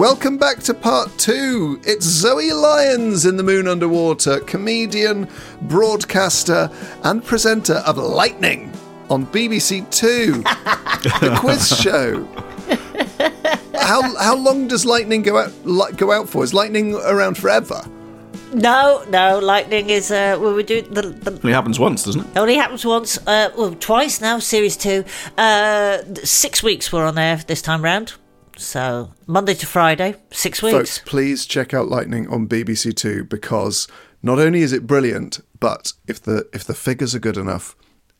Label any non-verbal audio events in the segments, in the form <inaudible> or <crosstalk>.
Welcome back to part two. It's Zoe Lyons in the Moon Underwater, comedian, broadcaster, and presenter of Lightning on BBC Two, the <laughs> quiz show. How how long does Lightning go out li- go out for? Is Lightning around forever? No, no, lightning is uh well we do the, the Only happens once, doesn't it? only happens once, uh well twice now, series two. Uh six weeks we're on there this time round. So Monday to Friday, six weeks. Folks, please check out Lightning on BBC Two because not only is it brilliant, but if the if the figures are good enough,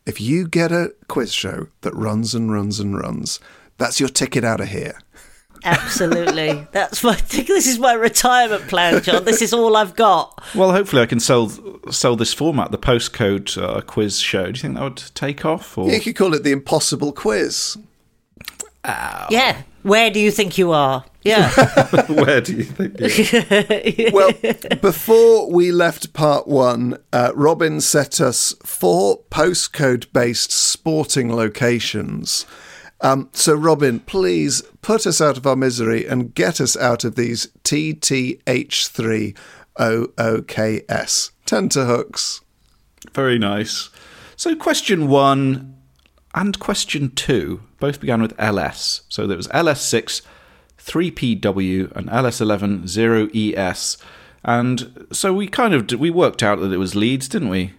if you get a quiz show that runs and runs and runs, that's your ticket out of here. Absolutely. <laughs> That's my this is my retirement plan, John. This is all I've got. Well, hopefully I can sell sell this format, the postcode uh, quiz show. Do you think that would take off? Or You could call it the Impossible Quiz. Yeah. Where do you think you are? Yeah. <laughs> <laughs> where do you think? you- <laughs> Well, before we left part one, uh, Robin set us four postcode based sporting locations. Um, so, Robin, please put us out of our misery and get us out of these TTH3OOKS. Tenterhooks. Very nice. So, question one and question two both began with LS. So there was LS6, 3PW, and LS11, 0ES. And so we kind of we worked out that it was Leeds, didn't we?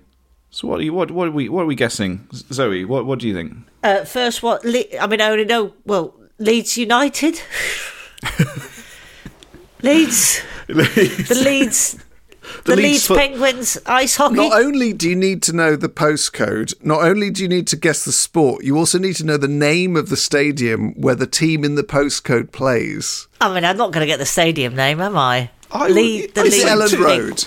So what are you, what what are we what are we guessing, Zoe? What what do you think? Uh, first, what? Le- I mean, I only know. Well, Leeds United. <laughs> Leeds. The Leeds. The, Leeds Leeds, foot- Penguins ice hockey. Not only do you need to know the postcode, not only do you need to guess the sport, you also need to know the name of the stadium where the team in the postcode plays. I mean, I'm not going to get the stadium name, am I? I Le- the Is it Leeds Elland Peng- Road?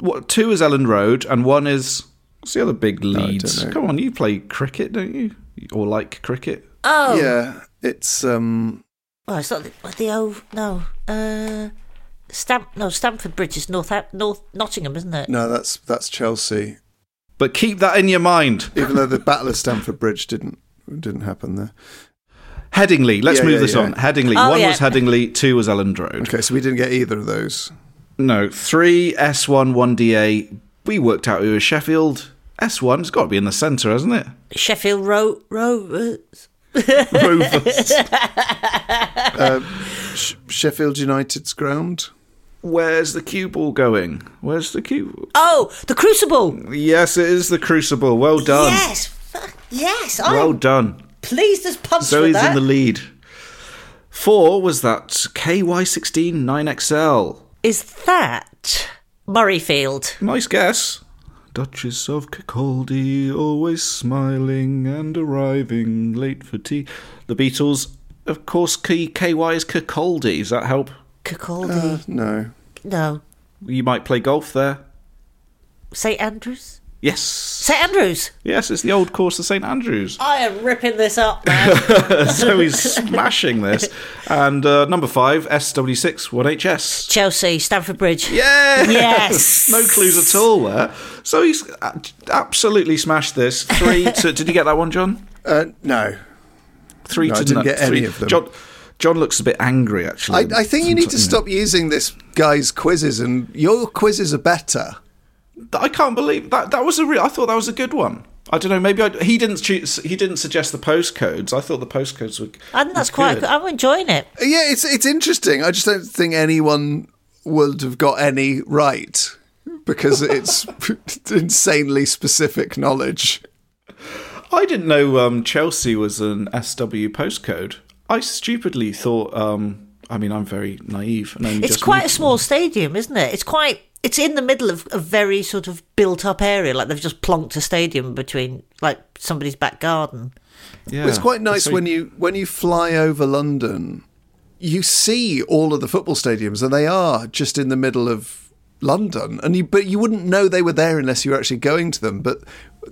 What two is Elland Road and one is what's the other big Leeds? don't. Come on, you play cricket, don't you? Or like cricket? Oh, Yeah, it's um Oh, it's not the, the old no. Uh, Stamp no Stamford Bridge is North North Nottingham, isn't it? no, that's that's Chelsea. But keep that in your mind. Even though the Battle of Stamford Bridge didn't didn't happen there. Headingley. Let's Yeah, move yeah, this yeah. on. Headingley. Oh, One yeah. was Headingley. Two was Elland Road. Okay, so we didn't get either of those. No, three S1, one DA. We worked out it was Sheffield. S1. It's got to be in the centre, hasn't it? Sheffield Row Rovers. Rovers. <laughs> Um, Sh- Sheffield United's ground. Where's the cue ball going? Where's the cue? Oh, the Crucible. Yes, it is the Crucible. Well done. Yes, fuck, yes. I'm Well done. pleased as punch Zoe's in the lead. Four was that KY16 9XL. Is that Murrayfield? Nice guess. Duchess of Kirkcaldy, always smiling and arriving late for tea. The Beatles, of course, K- KY is Kirkcaldy. Does that help? Kirkcaldy? No. no. You might play golf there. St Andrews? Yes. St Andrews. Yes, it's the old course of St Andrews. I am ripping this up, <laughs> man. so he's smashing this. And uh, number five, SW6 1HS. Chelsea, Stamford Bridge. Yeah. Yes. <laughs> no clues at all there. So he's absolutely smashed this. Three to. Did you get that one, John? Uh, no. Three No, I didn't no- get any three. of them. John, John looks a bit angry, actually. I, I think you need to stop using this guy's quizzes, and your quizzes are better. I can't believe that. That was a real. I thought that was a good one. I don't know. Maybe I, he didn't. Choose, he didn't suggest the postcodes. I thought the postcodes were. I think that's quite. good. I'm enjoying it. Yeah, it's it's interesting. I just don't think anyone would have got any right because it's <laughs> insanely specific knowledge. I didn't know um, Chelsea was an SW postcode. I stupidly thought. Um, I mean, I'm very naive. And only It's just quite a moved- small stadium, isn't it? It's quite. It's in the middle of a very sort of built-up area, like they've just plonked a stadium between, like somebody's back garden. Yeah. It's quite nice very- when you when you fly over London, you see all of the football stadiums, and they are just in the middle of London. And you but you wouldn't know they were there unless you were actually going to them. But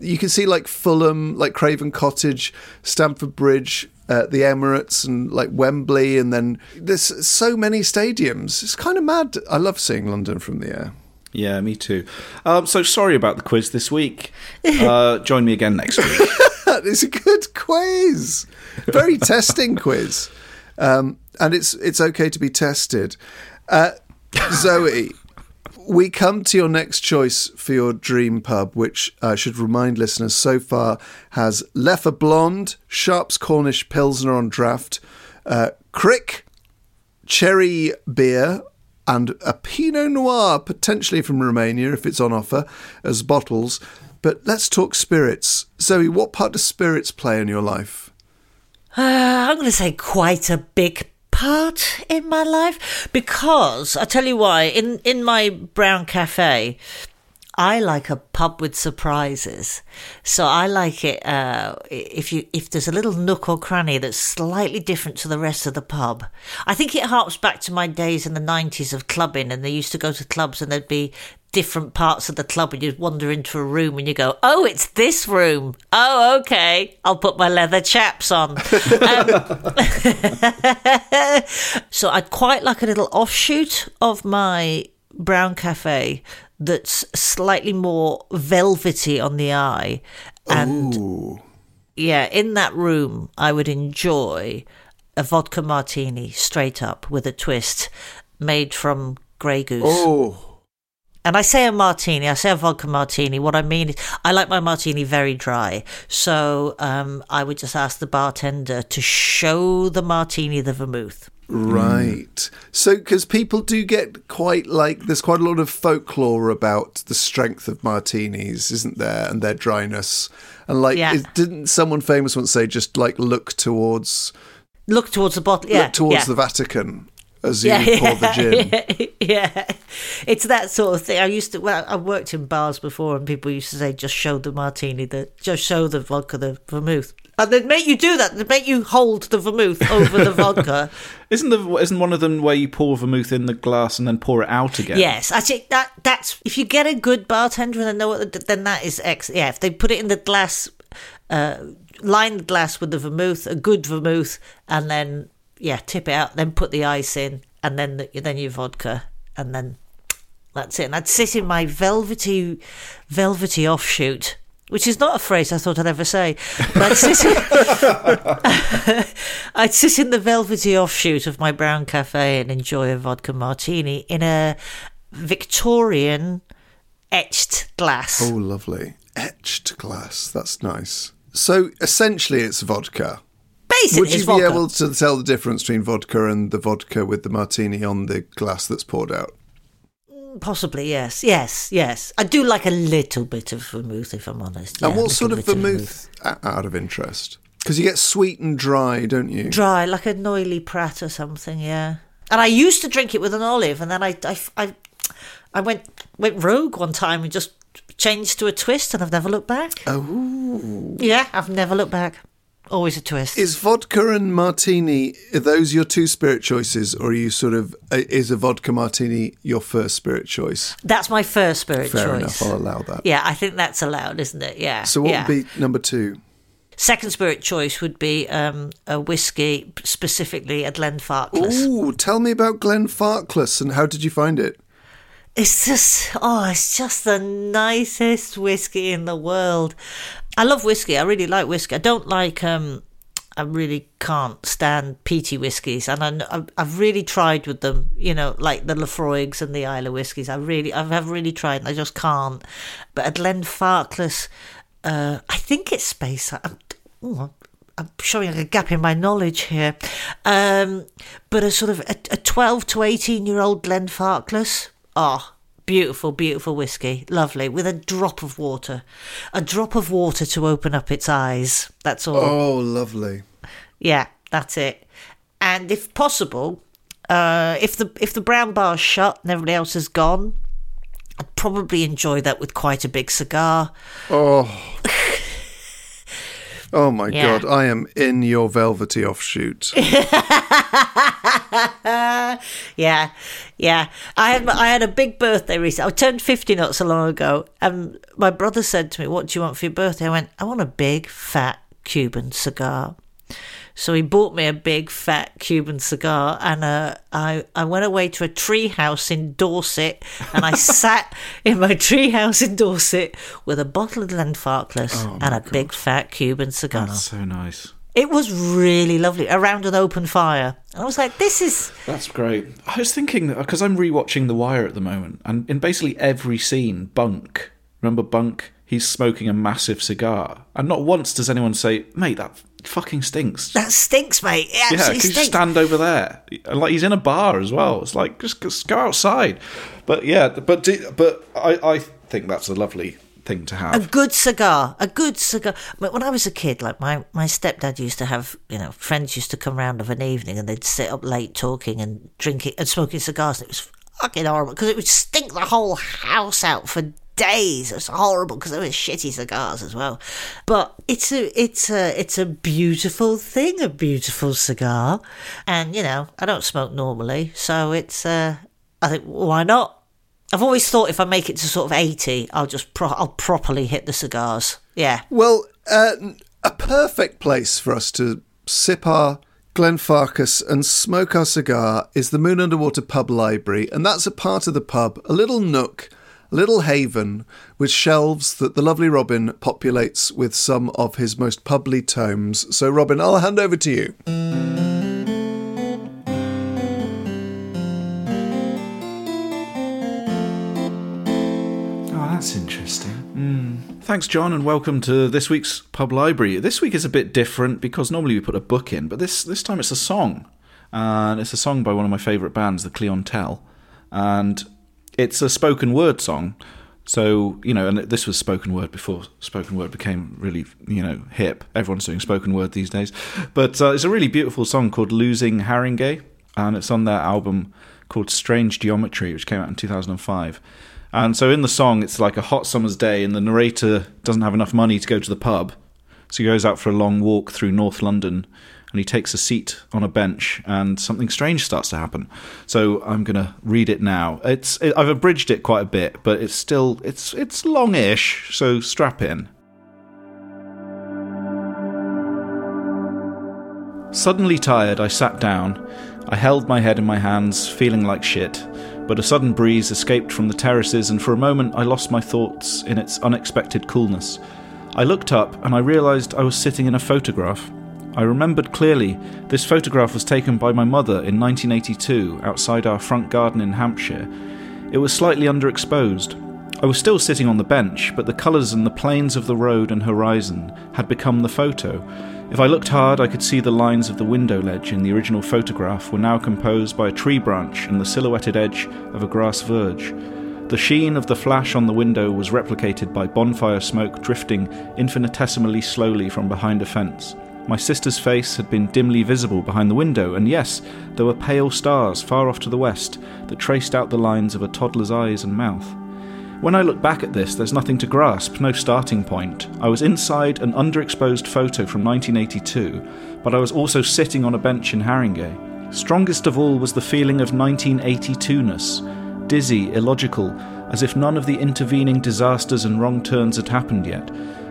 you can see like Fulham, like Craven Cottage, Stamford Bridge. Uh, the Emirates and like Wembley, and then there's so many stadiums. It's kind of mad. I love seeing London from the air. Yeah, me too. Um, so sorry about the quiz this week. <laughs> Uh, join me again next week. <laughs> Is a good quiz. Very <laughs> testing quiz. Um, and it's it's okay to be tested. Uh, Zoe, we come to your next choice for your dream pub, which I should remind listeners so far has Leffe Blonde, Sharps Cornish Pilsner on draft, uh, Kriek, Cherry Beer, and a Pinot Noir, potentially from Romania if it's on offer, as bottles. But let's talk spirits. Zoe, what part does spirits play in your life? Uh, I'm going to say quite a big part in my life because I tell you why. In in my brown cafe, I like a pub with surprises. So I like it uh, if you if there's a little nook or cranny that's slightly different to the rest of the pub. I think it harks back to my days in the '90s of clubbing, and they used to go to clubs and there'd be different parts of the club and you'd wander into a room and you go oh it's this room oh okay i'll put my leather chaps on <laughs> so I'd quite like a little offshoot of my brown cafe that's slightly more velvety on the eye. And yeah, in that room, I would enjoy a vodka martini straight up with a twist made from Grey Goose. Oh, And I say a martini, I say a vodka martini. What I mean is, I like my martini very dry. So um, I would just ask the bartender to show the martini the vermouth. Right. So, because people do get quite like, there's quite a lot of folklore about the strength of martinis, isn't there? And their dryness. And like, Yeah. is- didn't someone famous once say just like look towards, Look towards the bottle. Yeah, look towards yeah. the Vatican as you yeah, pour the gin? yeah, <laughs> yeah. It's that sort of thing. I used to. Well, I worked in bars before, and people used to say, "Just show the martini, the just show the vodka, the vermouth." And they'd make you do that. They'd make you hold the vermouth over the <laughs> vodka. Isn't the isn't one of them where you pour vermouth in the glass and then pour it out again? Yes, I think that that's if you get a good bartender and they know what, then that is ex. Yeah, if they put it in the glass, uh, line the glass with the vermouth, a good vermouth, and then yeah, tip it out, then put the ice in, and then the, then your vodka, and then that's it. And I'd sit in my velvety, velvety offshoot. Which is not a phrase I thought I'd ever say. But I'd sit, in, <laughs> I'd sit in the velvety offshoot of my brown cafe and enjoy a vodka martini in a Victorian etched glass. Oh, lovely. Etched glass. That's nice. So, essentially, it's vodka. Basically, Would you be vodka. able to tell the difference between vodka and the vodka with the martini on the glass that's poured out? Possibly, yes, yes, yes. I do like a little bit of vermouth, if I'm honest. and Yeah, a what sort of bit vermouth, out of interest? Because you get sweet and dry, don't you? Dry, like a Noilly Prat or something. Yeah. And I used to drink it with an olive, and then I, I, I, I went went rogue one time and just changed to a twist, and I've never looked back. Oh, Yeah, I've never looked back. Always a twist. Is vodka and martini are those your two spirit choices, or are you sort of uh, is a vodka martini your first spirit choice? That's my first spirit Fair choice. enough, I'll allow that. Yeah, I think that's allowed, isn't it? Yeah. So what yeah. would be number two? Second spirit choice would be um, a whiskey, specifically a Glenfarclas. Ooh, tell me about Glenfarclas and how did you find it? It's just, oh, it's just the nicest whiskey in the world. I love whiskey. I really like whiskey. I don't like, um, I really can't stand peaty whiskies. And I, I've- really tried with them, you know, like the Laphroaigs and the Islay whiskies. I really, I've, I've really tried and I just can't. But a Glenfarclas, uh, I think it's space. I'm, oh, I'm showing a gap in my knowledge here. Um, but a sort of a, a 12 to 18 year old Glenfarclas. Oh, beautiful, beautiful whiskey. Lovely. With a drop of water. A drop of water to open up its eyes. That's all. Oh, lovely. Yeah, that's it. And if possible, uh, if the if the brown bar's shut and everybody else has gone, I'd probably enjoy that with quite a big cigar. Oh. <laughs> Oh my Yeah. god, I am in your velvety offshoot. <laughs> Yeah, yeah. I had I had a big birthday recently. I turned fifty not so long ago, and my brother said to me, "What do you want for your birthday?" I went, "I want a big fat Cuban cigar." So he bought me a big fat Cuban cigar, and uh, I I went away to a tree house in Dorset, and I <laughs> sat in my tree house in Dorset with a bottle of Glenfarclas and a big fat Cuban cigar. That's so nice. It was really lovely around an open fire. And I was like, "This is." That's great. I was thinking because I'm rewatching The Wire at the moment, and in basically every scene, Bunk, remember Bunk? He's smoking a massive cigar, and not once does anyone say, "Mate, that fucking stinks." That stinks, mate. It yeah, absolutely just stinks. stand over there? Like he's in a bar as well. It's like just, just go outside. But yeah, but do- but I I think that's a lovely thing to have. a good cigar, a good cigar. But when I was a kid, like my, my stepdad used to have, you know, friends used to come round of an evening and they'd sit up late talking and drinking and smoking cigars. And it was fucking horrible because it would stink the whole house out for days. It was horrible because they were shitty cigars as well. But it's a it's a it's a beautiful thing, a beautiful cigar. And you know, I don't smoke normally, so it's uh, I think why not? I've always thought if I make it to sort of eighty, I'll just pro- I'll properly hit the cigars. Yeah, Well, uh, a perfect place for us to sip our Glenfarclas and smoke our cigar is the Moon Underwater Pub Library, and that's a part of the pub, a little nook, little haven with shelves that the lovely Robin populates with some of his most publy tomes. So, Robin, I'll hand over to you. Oh, that's interesting. Hmm. Thanks, John, and welcome to this week's pub library. This week is a bit different because normally we put a book in, but this this time it's a song, and it's a song by one of my favourite bands, the Clientele, and it's a spoken word song. So you know, and this was spoken word before spoken word became really you know hip. Everyone's doing spoken word these days, but uh, it's a really beautiful song called "Losing Haringey," and it's on their album called "Strange Geometry," which came out in two thousand and five. And so in the song, it's like a hot summer's day, and the narrator doesn't have enough money to go to the pub. So he goes out for a long walk through North London, and he takes a seat on a bench, and something strange starts to happen. So I'm going to read it now. It's it, I've abridged it quite a bit, but it's still it's it's longish. So strap in. Suddenly tired, I sat down. I held my head in my hands, feeling like shit, but a sudden breeze escaped from the terraces, and for a moment I lost my thoughts in its unexpected coolness. I looked up and I realised I was sitting in a photograph. I remembered clearly this photograph was taken by my mother in 1982 outside our front garden in Hampshire. It was slightly underexposed. I was still sitting on the bench, but the colours and the planes of the road and horizon had become the photo. If I looked hard, I could see the lines of the window ledge in the original photograph were now composed by a tree branch and the silhouetted edge of a grass verge. The sheen of the flash on the window was replicated by bonfire smoke drifting infinitesimally slowly from behind a fence. My sister's face had been dimly visible behind the window, and yes, there were pale stars far off to the west that traced out the lines of a toddler's eyes and mouth. When I look back at this, there's nothing to grasp, no starting point. I was inside an underexposed photo from 1982, but I was also sitting on a bench in Haringey. Strongest of all was the feeling of 1982ness dizzy, illogical, as if none of the intervening disasters and wrong turns had happened yet.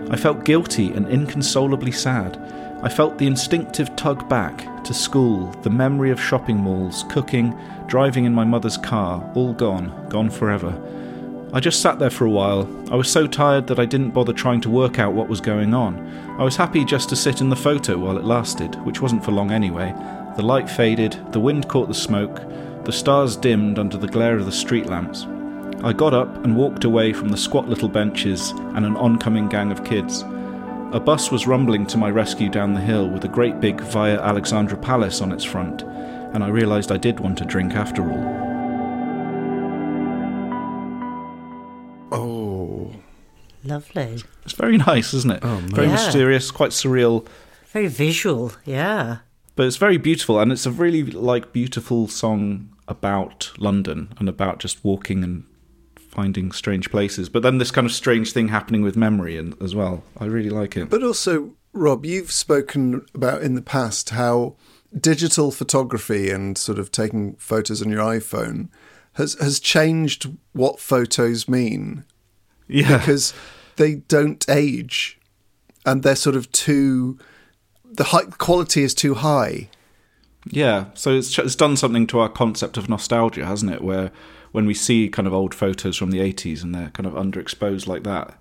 I felt guilty and inconsolably sad. I felt the instinctive tug back to school, the memory of shopping malls, cooking, driving in my mother's car, all gone, gone forever. I just sat there for a while. I was so tired that I didn't bother trying to work out what was going on. I was happy just to sit in the photo while it lasted, which wasn't for long anyway. The light faded, the wind caught the smoke, the stars dimmed under the glare of the street lamps. I got up and walked away from the squat little benches and an oncoming gang of kids. A bus was rumbling to my rescue down the hill with a great big Via Alexandra Palace on its front, and I realised I did want a drink after all. Oh, Lovely. It's very nice, isn't it? Oh, very Yeah. mysterious, quite surreal, Very visual, yeah. but it's very beautiful, and it's a really like beautiful song about London and about just walking and finding strange places. But then this kind of strange thing happening with memory and as well. I really like it. But also, Rob, you've spoken about in the past how digital photography and sort of taking photos on your iPhone has has changed what photos mean yeah, because they don't age and they're sort of too the high quality is too high. Yeah, so it's, it's done something to our concept of nostalgia, hasn't it? Where when we see kind of old photos from the 80s and they're kind of underexposed like that,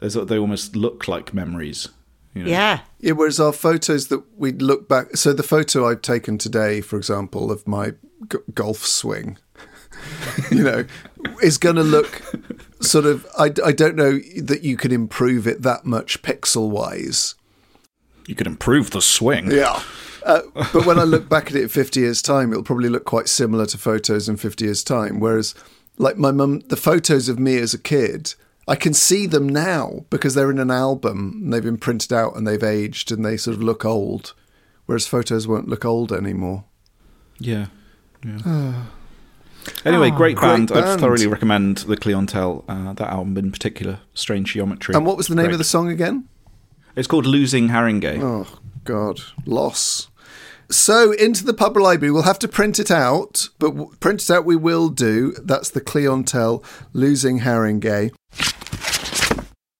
there's, they almost look like memories. You know? Yeah. Yeah, whereas our photos that we'd look back, so the photo I've taken today, for example, of my g- golf swing, <laughs> you know, is going to look sort of. I, I don't know that you can improve it that much pixel wise. You could improve the swing. Yeah. Uh, but when I look <laughs> back at it in 50 years' time, it'll probably look quite similar to photos in 50 years' time. Whereas, like my mum, the photos of me as a kid, I can see them now because they're in an album and they've been printed out and they've aged and they sort of look old. Whereas photos won't look old anymore. Yeah. yeah. <sighs> anyway, great, Great band. I'd thoroughly recommend the Clientele, uh, that album in particular, Strange Geometry. And what was the name Great. of the song again? It's called Losing Haringey. Oh, God. Loss. So, into the pub library. We'll have to print it out, but w- print it out we will do. That's the Clientele losing Haringey.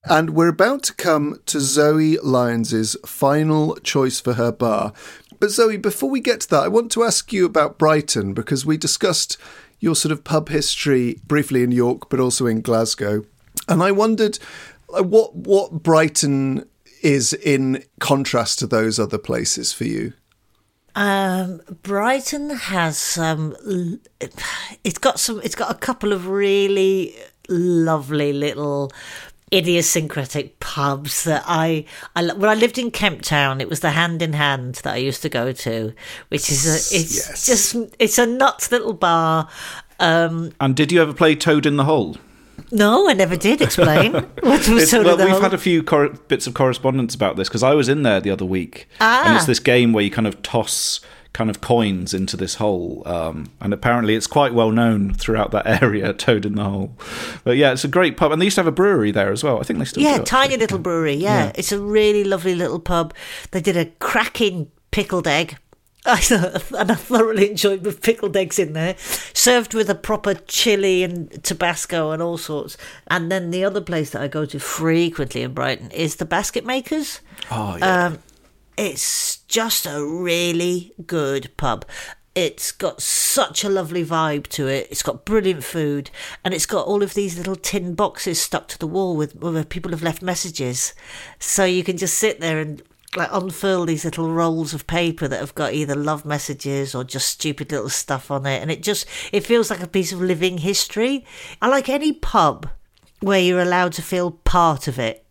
And we're about to come to Zoe Lyons's final choice for her bar. But Zoe, before we get to that, I want to ask you about Brighton because we discussed your sort of pub history briefly in York, but also in Glasgow. And I wondered uh, what what Brighton is in contrast to those other places for you. Um, Brighton has um, it's got some. It's got a couple of really lovely little idiosyncratic pubs that I, I when I lived in Kemp Town, it was the Hand in Hand that I used to go to, which is a, it's Yes. just it's a nuts little bar. Um, And did you ever play Toad in the Hole? No, I never did explain. <laughs> what was well, we've whole- had a few cor- bits of correspondence about this because I was in there the other week, and Ah. it's this game where you kind of toss kind of coins into this hole, um, and apparently it's quite well known throughout that <laughs> area, Toad in the Hole. But yeah, it's a great pub, and they used to have a brewery there as well. I think they still Yeah, do. tiny actually. little brewery. Yeah. it's a really lovely little pub. They did a cracking pickled egg. <laughs> And I thoroughly enjoyed the pickled eggs in there, served with a proper chili and Tabasco and all sorts. And then the other place that I go to frequently in Brighton is the Basket Makers. Oh yeah. Um, it's just a really good pub. It's got such a lovely vibe to it. It's got brilliant food, and it's got all of these little tin boxes stuck to the wall with where people have left messages. So you can just sit there and like unfurl these little rolls of paper that have got either love messages or just stupid little stuff on it, and it just it feels like a piece of living history. I like any pub where you're allowed to feel part of it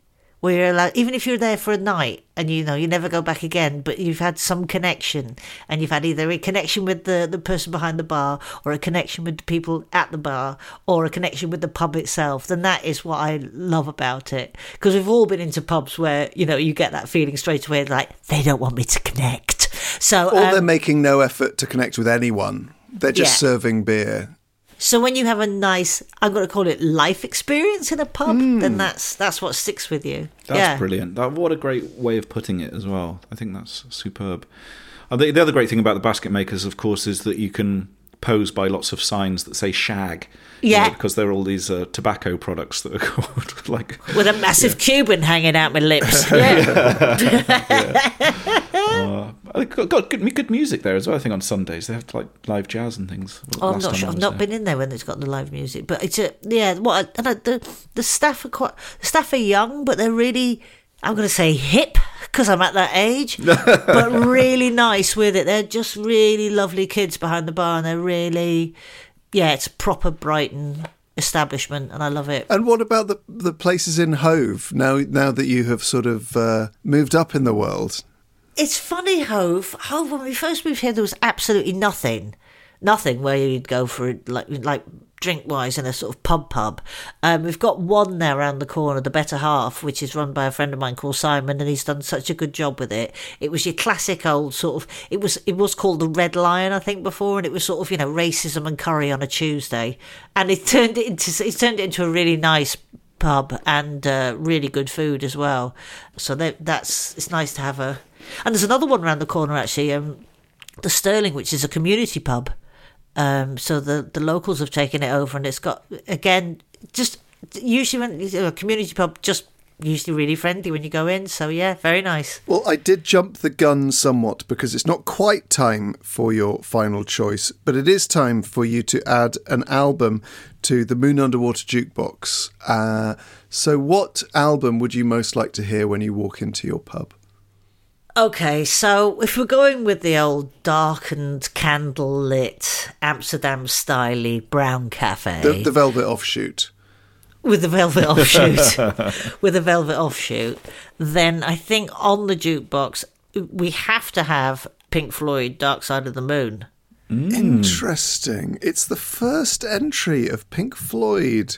where you're allowed, even if you're there for a night and you know you never go back again, but you've had some connection and you've had either a connection with the, the person behind the bar or a connection with the people at the bar or a connection with the pub itself, then that is what I love about it. Because we've all been into pubs where, you know, you get that feeling straight away like, they don't want me to connect. So, Or um, they're making no effort to connect with anyone. They're just yeah. serving beer. So when you have a nice, I'm going to call it life experience in a pub, then that's that's what sticks with you. That's yeah. brilliant. That, what a great way of putting it as well. I think that's superb. Uh, the, the other great thing about the basket makers, of course, is that you can pose by lots of signs that say shag. you Yeah. know, because there are all these uh, tobacco products that are <laughs> called like. With a massive Cuban hanging out my lips. <laughs> Yeah. <laughs> Uh, they've got, got good, good music there as well. I think on Sundays they have like live jazz and things. Oh, I'm not sure. I've not there. been in there when it's got the live music, but it's a yeah. What and I, the the staff are quite the staff are young, but they're really I'm going to say hip because I'm at that age, <laughs> but really nice with it. They're just really lovely kids behind the bar, and they're really yeah. It's a proper Brighton establishment, and I love it. And what about the the places in Hove now? Now that you have sort of uh, moved up in the world, It's funny, Hove. Hove, when we first moved here, there was absolutely nothing, nothing where you'd go for like like drink wise in a sort of pub pub. Um, we've got one there around the corner, the Better Half, which is run by a friend of mine called Simon, and he's done such a good job with it. It was your classic old sort of. It was it was called the Red Lion, I think, before, and it was sort of you know racism and curry on a Tuesday, and it <laughs> turned it into it turned it into a really nice pub and uh, really good food as well. So that that's it's nice to have a. And there's another one around the corner actually, um, the Sterling, which is a community pub. Um, so the the locals have taken it over, and it's got again just usually when you know, a community pub just usually really friendly when you go in. So yeah, very nice. well, I did jump the gun somewhat because it's not quite time for your final choice, but it is time for you to add an album to the Moon Underwater Jukebox. Uh, so, what album would you most like to hear when you walk into your pub? Okay, so if we're going with the old darkened, candle lit, Amsterdam styly brown cafe. The, the Velvet Offshoot. with the velvet <laughs> offshoot with a velvet offshoot then i think on the jukebox we have to have pink floyd dark side of the moon mm. Interesting. It's the first entry of Pink Floyd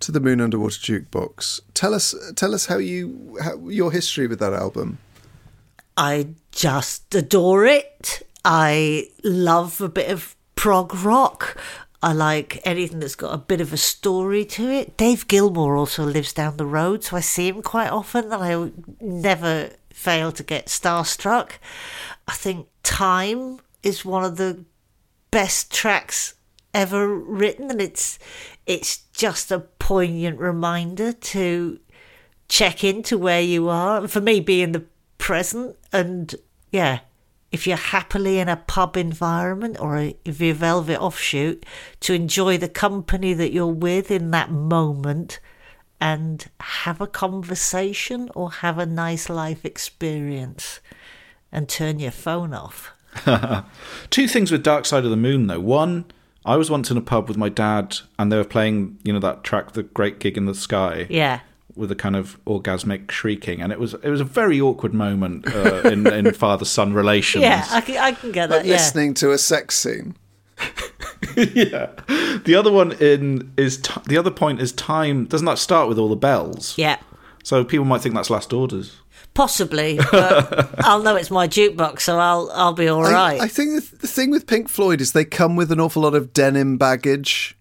to the Moon Underwater Jukebox. Tell us, tell us how you how, your history with that album. I just adore it i love a bit of prog rock I like anything that's got a bit of a story to it. Dave Gilmour also lives down the road, so I see him quite often, and I never fail to get starstruck. I think Time is one of the best tracks ever written and it's it's just a poignant reminder to check into where you are and for me being the present and yeah if you're happily in a pub environment or a, if you're velvet offshoot to enjoy the company that you're with in that moment and have a conversation or have a nice life experience and turn your phone off. <laughs> Two things with Dark Side of the Moon, though. One, I was once in a pub with my dad, and they were playing, you know, that track, "The Great Gig in the Sky," yeah with a kind of orgasmic shrieking, and it was it was a very awkward moment uh, in, in father son relations. yeah i can, I can get Like that yeah listening to a sex scene. <laughs> yeah. The other one in is t- the other point is time. Doesn't that start with all the bells? yeah So people might think that's last orders. Possibly, but <laughs> I'll know it's my jukebox, so I'll I'll be all right. I. I think the, the thing with Pink Floyd is they come with an awful lot of denim baggage.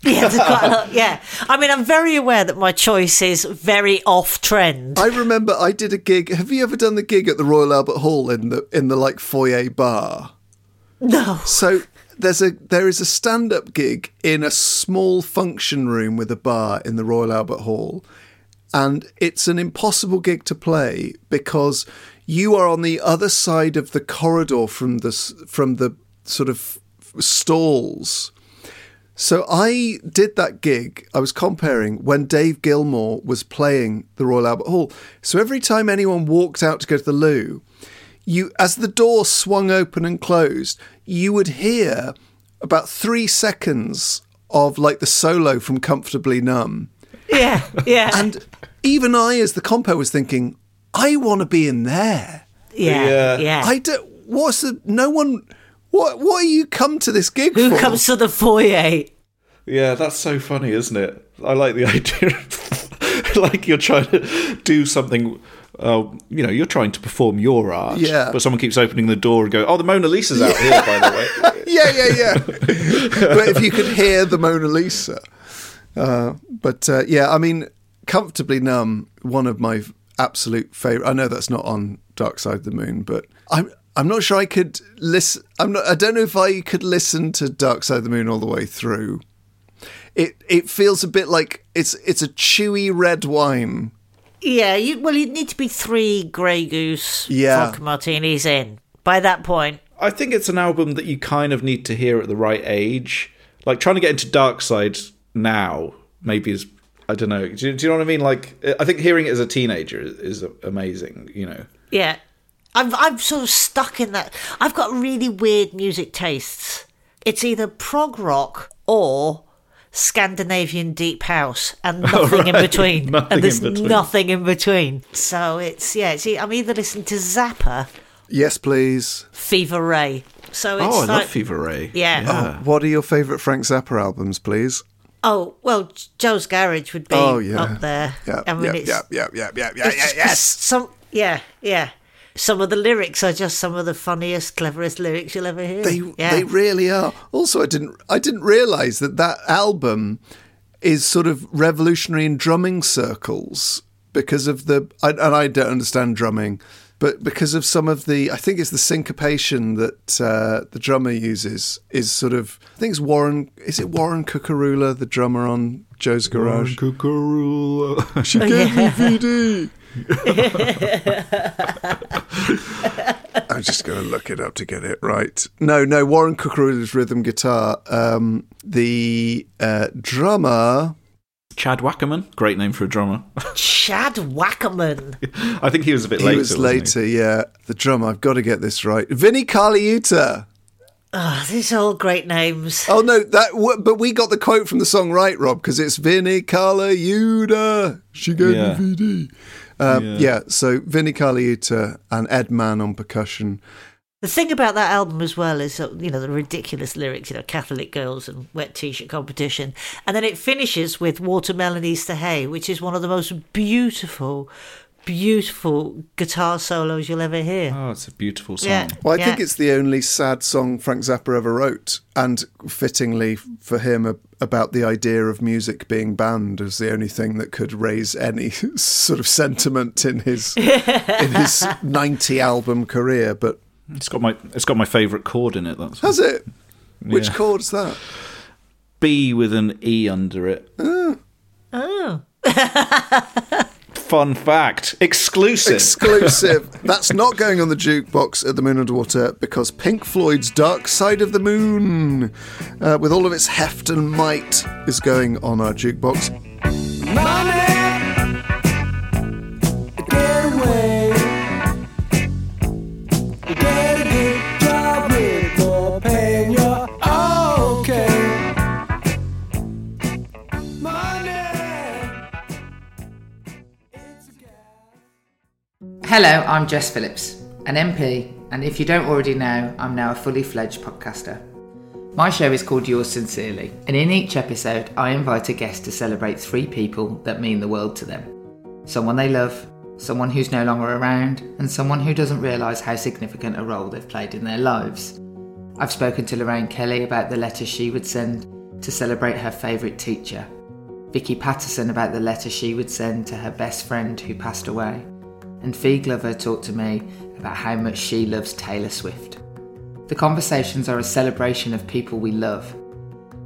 <laughs> yeah, quite a lot. Yeah, I mean, I'm very aware that my choice is very off trend. I remember I did a gig. Have you ever done the gig at the Royal Albert Hall in the in the like foyer bar? No, So there's a there is a stand up gig in a small function room with a bar in the Royal Albert Hall, and it's an impossible gig to play because you are on the other side of the corridor from the from the sort of stalls. So I did that gig. I was comparing when Dave Gilmour was playing the Royal Albert Hall. So every time anyone walked out to go to the loo, you as the door swung open and closed, you would hear about three seconds of like the solo from Comfortably Numb. yeah, yeah, And even I, as the compo, was thinking, I want to be in there. yeah, yeah. I don't. What's the? No one. What? What are you come to this gig Who for? comes to the foyer? Yeah, that's so funny, isn't it? I like the <laughs> idea. of- like you're trying to do something oh, you know, you're trying to perform your art. Yeah. But someone keeps opening the door and go, oh, the Mona Lisa's out here, by the way. <laughs> yeah, yeah, yeah. but if you could hear the Mona Lisa. Uh, but uh, yeah, I mean, Comfortably Numb, one of my absolute favorite. I know that's not on Dark Side of the Moon, but I'm I'm not sure I could listen. I'm not. I don't know if I could listen to Dark Side of the Moon all the way through. It it feels a bit like it's it's a chewy red wine. Yeah, you, well, you'd need to be three Grey Goose Yeah. vodka martinis in. By that point, I think it's an album that you kind of need to hear at the right age. Like trying to get into Dark Side now, maybe is I don't know. Do you, do you know what I mean? Like I think hearing it as a teenager is, is amazing. You know. yeah. I'm, I'm sort of stuck in that. I've got really weird music tastes. It's either prog rock or Scandinavian deep house and <laughs> oh, nothing in right. between. <laughs> Nothing and there's in between. nothing in between. So it's, yeah, see, I'm either listening to Zappa, Yes, please. Fever Ray. So it's Oh, I like, love Fever Ray. Yeah. Oh, what are your favourite Frank Zappa albums, please? Oh well, Joe's Garage would be Oh, yeah. up there. Yeah, I mean, yeah, it's, yeah, yeah, yeah, yeah, yeah, it's yeah, yes. Some, yeah, yeah. Some of the lyrics are just some of the funniest, cleverest lyrics you'll ever hear. They yeah. they really are. Also, I didn't I didn't realize that that album is sort of revolutionary in drumming circles because of the and I don't understand drumming, but because of some of the I think it's the syncopation that uh, the drummer uses is sort of I think it's Warren is it Warren Cuccurullo the drummer on Joe's Garage. Cuccurullo. She gave me <laughs> VD. <laughs> I'm just going to look it up to get it right. No, no, Warren Cuccurullo's rhythm guitar. Um, the uh, drummer. Chad Wackerman, great name for a drummer. Chad Wackerman. <laughs> I think he was a bit He later. was wasn't later, yeah. The drummer. I've got to get this right. Vinnie Colaiuta. Oh, these are all great names. Oh no, that. w- But we got the quote from the song right, Rob, because it's Vinnie Colaiuta. She gave Yeah. me VD. Um, yeah. So Vinnie Colaiuta and Ed Mann on percussion. The thing about that album as well is, you know, the ridiculous lyrics, you know, Catholic girls and wet t-shirt competition, and then it finishes with Watermelon Easter Hay, which is one of the most beautiful, beautiful guitar solos you'll ever hear. Oh, it's a beautiful song. Yeah. Well, I think it's the only sad song Frank Zappa ever wrote, and fittingly for him a- about the idea of music being banned as the only thing that could raise any <laughs> sort of sentiment in his <laughs> in his ninety album career. But It's got my it's got my favourite chord in it. That's has it? Which chord's that? B with an E under it. Ah. Oh. <laughs> Fun fact, exclusive. Exclusive. <laughs> That's not going on the jukebox at the Moon Underwater because Pink Floyd's Dark Side of the Moon, uh, with all of its heft and might, is going on our jukebox. Hello, I'm Jess Phillips, an MP, and if you don't already know, I'm now a fully fledged podcaster. My show is called Yours Sincerely, and in each episode, I invite a guest to celebrate three people that mean the world to them someone they love, someone who's no longer around, and someone who doesn't realise how significant a role they've played in their lives. I've spoken to Lorraine Kelly about the letter she would send to celebrate her favourite teacher, Vicky Pattison about the letter she would send to her best friend who passed away, and Fi Glover talked to me about how much she loves Taylor Swift. The conversations are a celebration of people we love,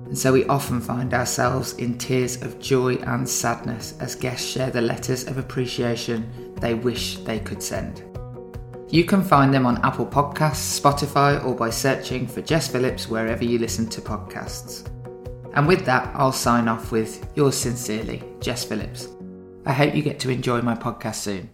and so we often find ourselves in tears of joy and sadness as guests share the letters of appreciation they wish they could send. You can find them on Apple Podcasts, Spotify, or by searching for Jess Phillips wherever you listen to podcasts. And with that, I'll sign off with yours sincerely, Jess Phillips. I hope you get to enjoy my podcast soon.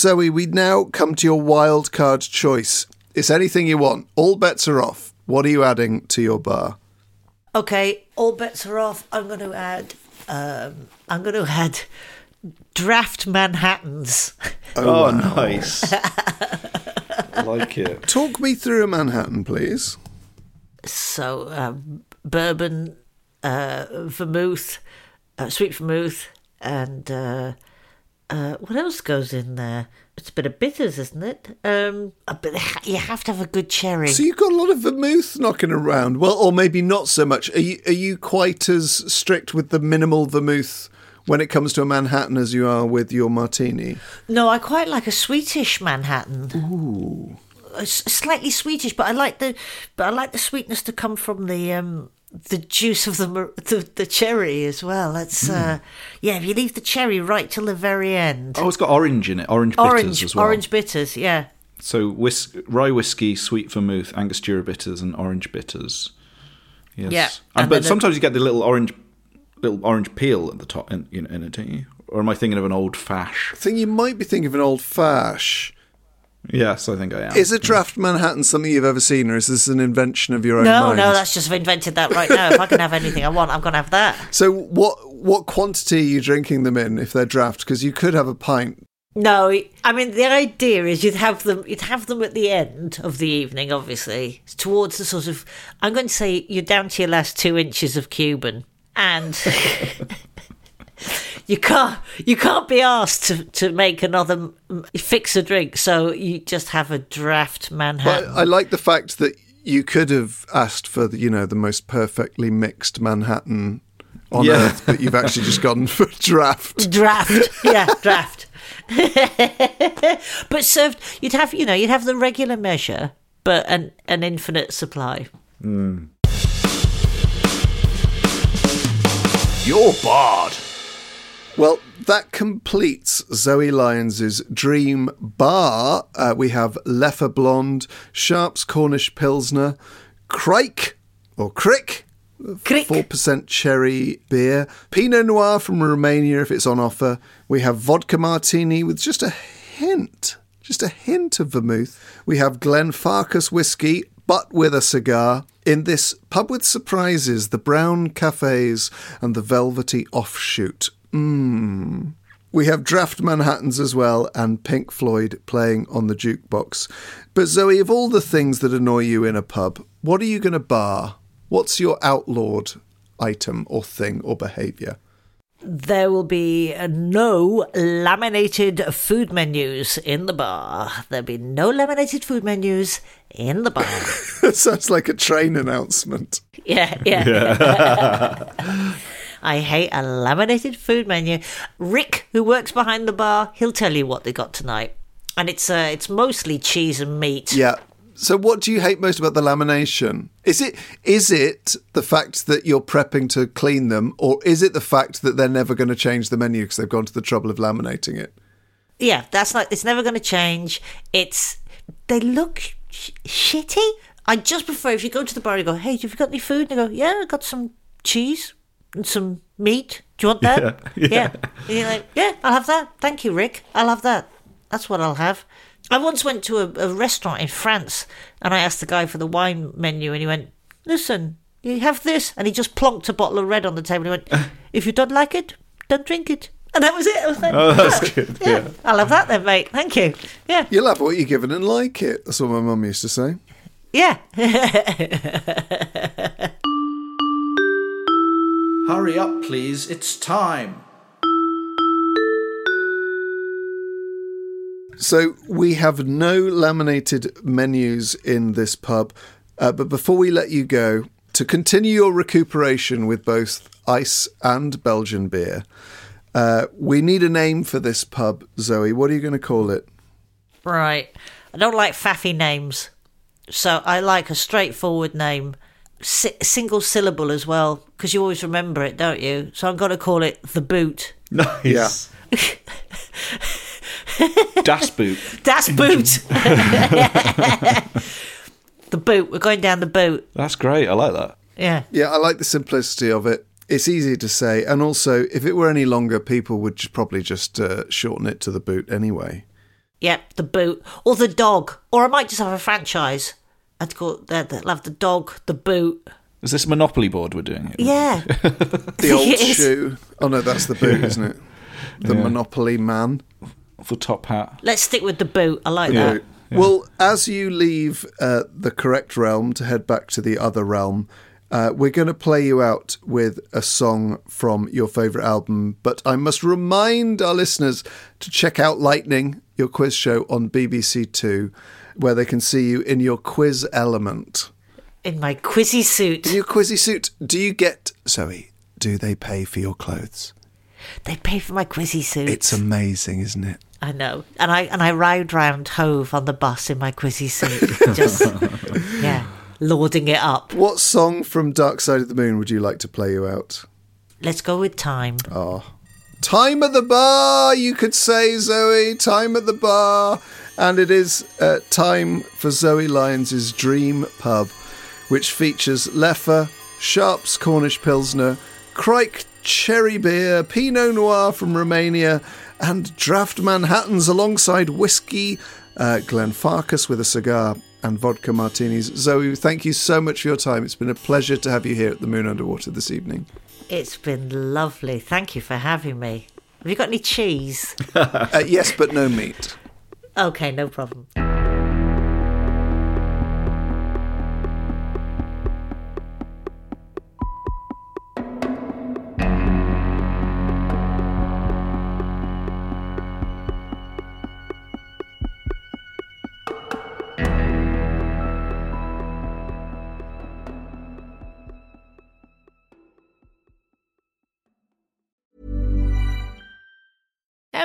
Zoe, we'd now come to your wild card choice. It's anything you want. All bets are off. What are you adding to your bar? Okay, all bets are off. I'm going to add. Um, I'm going to add draft Manhattans. Oh, nice. <laughs> I like it. Talk me through a Manhattan, please. So um, bourbon, uh, vermouth, uh, sweet vermouth, and uh, uh, what else goes in there? It's a bit of bitters, isn't it? Um, a bit, you have to have a good cherry. So you've got a lot of vermouth knocking around. Well, or maybe not so much. Are you, are you quite as strict with the minimal vermouth when it comes to a Manhattan as you are with your martini? No, I quite like a sweetish Manhattan. Ooh. Slightly sweetish, but I like the but I like the sweetness to come from the um the juice of the the, the cherry as well. That's mm. uh yeah, if you leave the cherry right till the very end. Oh, it's got orange in it. Orange bitters orange, as well. Orange bitters, yeah. So whis- rye whiskey, sweet vermouth, Angostura bitters, and orange bitters. Yes. Yeah, and, and but sometimes you get the little orange little orange peel at the top in, in, in it, don't you? Or am I thinking of an old fash? I think you might be thinking of an old fash. Yes, I think I am. Is a draft Manhattan something you've ever seen, or is this an invention of your own No, mind? no, that's just I've invented that right now. if I can have anything I want, I'm going to have that. So, what what quantity are you drinking them in if they're draft? Because you could have a pint. No, I mean the idea is you'd have them. You'd have them at the end of the evening, obviously, towards the sort of. I'm going to say you're down to your last two inches of Cuban, and <laughs> <laughs> you can't you can't be asked to, to make another fix a drink. So you just have a draft But Manhattan. I like the fact that you could have asked for the, you know the most perfectly mixed Manhattan on Yeah. earth, but you've actually just gone for draft. draft <laughs> yeah draft but served you'd have you know you'd have the regular measure but an an infinite supply hmm. You're barred. Well, that completes Zoe Lyons' dream bar. Uh, we have Leffe Blonde, Sharps Cornish Pilsner, Crike or Crick. Crick. 4% cherry beer. Pinot Noir from Romania if it's on offer. We have vodka martini with just a hint, just a hint of vermouth. We have Glenfarclas whiskey, but with a cigar. In this pub with surprises, the brown cafes and the velvety offshoot. Mmm. We have Draft Manhattans as well and Pink Floyd playing on the jukebox. But Zoe, of all the things that annoy you in a pub, what are you going to bar? What's your outlawed item or thing or behaviour? there will be uh, no laminated food menus in the bar there'll be no laminated food menus in the bar <laughs> That sounds like a train announcement. yeah yeah, <laughs> I hate a laminated food menu. Rick, who works behind the bar, he'll tell you what they got tonight, and it's uh, it's mostly cheese and meat. Yeah. So what do you hate most about the lamination? Is it is it the fact that you're prepping to clean them or is it the fact that they're never going to change the menu because they've gone to the trouble of laminating it? Yeah, that's not. It's never going to change. It's they look sh- shitty. I just prefer if you go to the bar, and go, "Hey, have you got any food?" And they go, "Yeah, I got some cheese and some meat. Do you want that?" <laughs> Yeah, yeah. And you're like, "Yeah, I'll have that. Thank you, Rick. I'll have that. That's what I'll have." I once went to a, a restaurant in France and I asked the guy for the wine menu and he went, Listen, you have this. And he just plonked a bottle of red on the table and he went, <laughs> If you don't like it, don't drink it. And that was it. I was like, Oh, that's good. Yeah. I love that then, mate. Thank you. Yeah. You'll have what you're given and like it. That's what my mum used to say. Yeah. <laughs> Hurry up, please. It's time. So we have no laminated menus in this pub. Uh, but before we let you go, to continue your recuperation with both ice and Belgian beer, uh, we need a name for this pub, Zoe. What are you going to call it? right. I don't like faffy names. So I like a straightforward name, si- single syllable as well, because you always remember it, don't you? So I'm going to call it The Boot. Nice. <laughs> Das Boot. Das Boot! <laughs> the Boot. We're going down the boot. That's great. I like that. Yeah. Yeah, I like the simplicity of it. It's easy to say, and also, if it were any longer, people would j- probably just uh, shorten it to the boot anyway. Yep, the boot. Or the dog. Or I might just have a franchise. I'd call that they'll have the dog, the boot. Is this Monopoly board we're doing? It? Yeah. <laughs> The old Yes. shoe. Oh no, that's the boot, isn't it? <laughs> The Yeah. Monopoly man. The top hat. Let's stick with the boot. I like Yeah. that. Well, as you leave uh, the correct realm to head back to the other realm, uh, we're going to play you out with a song from your favourite album. But I must remind our listeners to check out Lightning, your quiz show on BBC Two, where they can see you in your quiz element. In my quizzy suit. In your quizzy suit, do you get, Zoe, do they pay for your clothes? They pay for my quizzy suit. It's amazing, isn't it? I know. And I and I ride round Hove on the bus in my quizzy suit. Just <laughs> yeah. Lauding it up. What song from Dark Side of the Moon would you like to play you out? Let's go with time. Ah. Time at the bar, you could say, Zoe. Time at the bar. And it is uh, time for Zoe Lyons' Dream Pub, which features Leffe, Sharps Cornish Pilsner, Crike Cherry Beer, Pinot Noir from Romania, and Draft Manhattans alongside whiskey, uh, Glenfarclas with a cigar, and vodka martinis. Zoe, thank you so much for your time. It's been a pleasure to have you here at the Moon Underwater this evening. It's been lovely. Thank you for having me. Have you got any cheese? <laughs> Uh, yes, but no meat. Okay, no problem.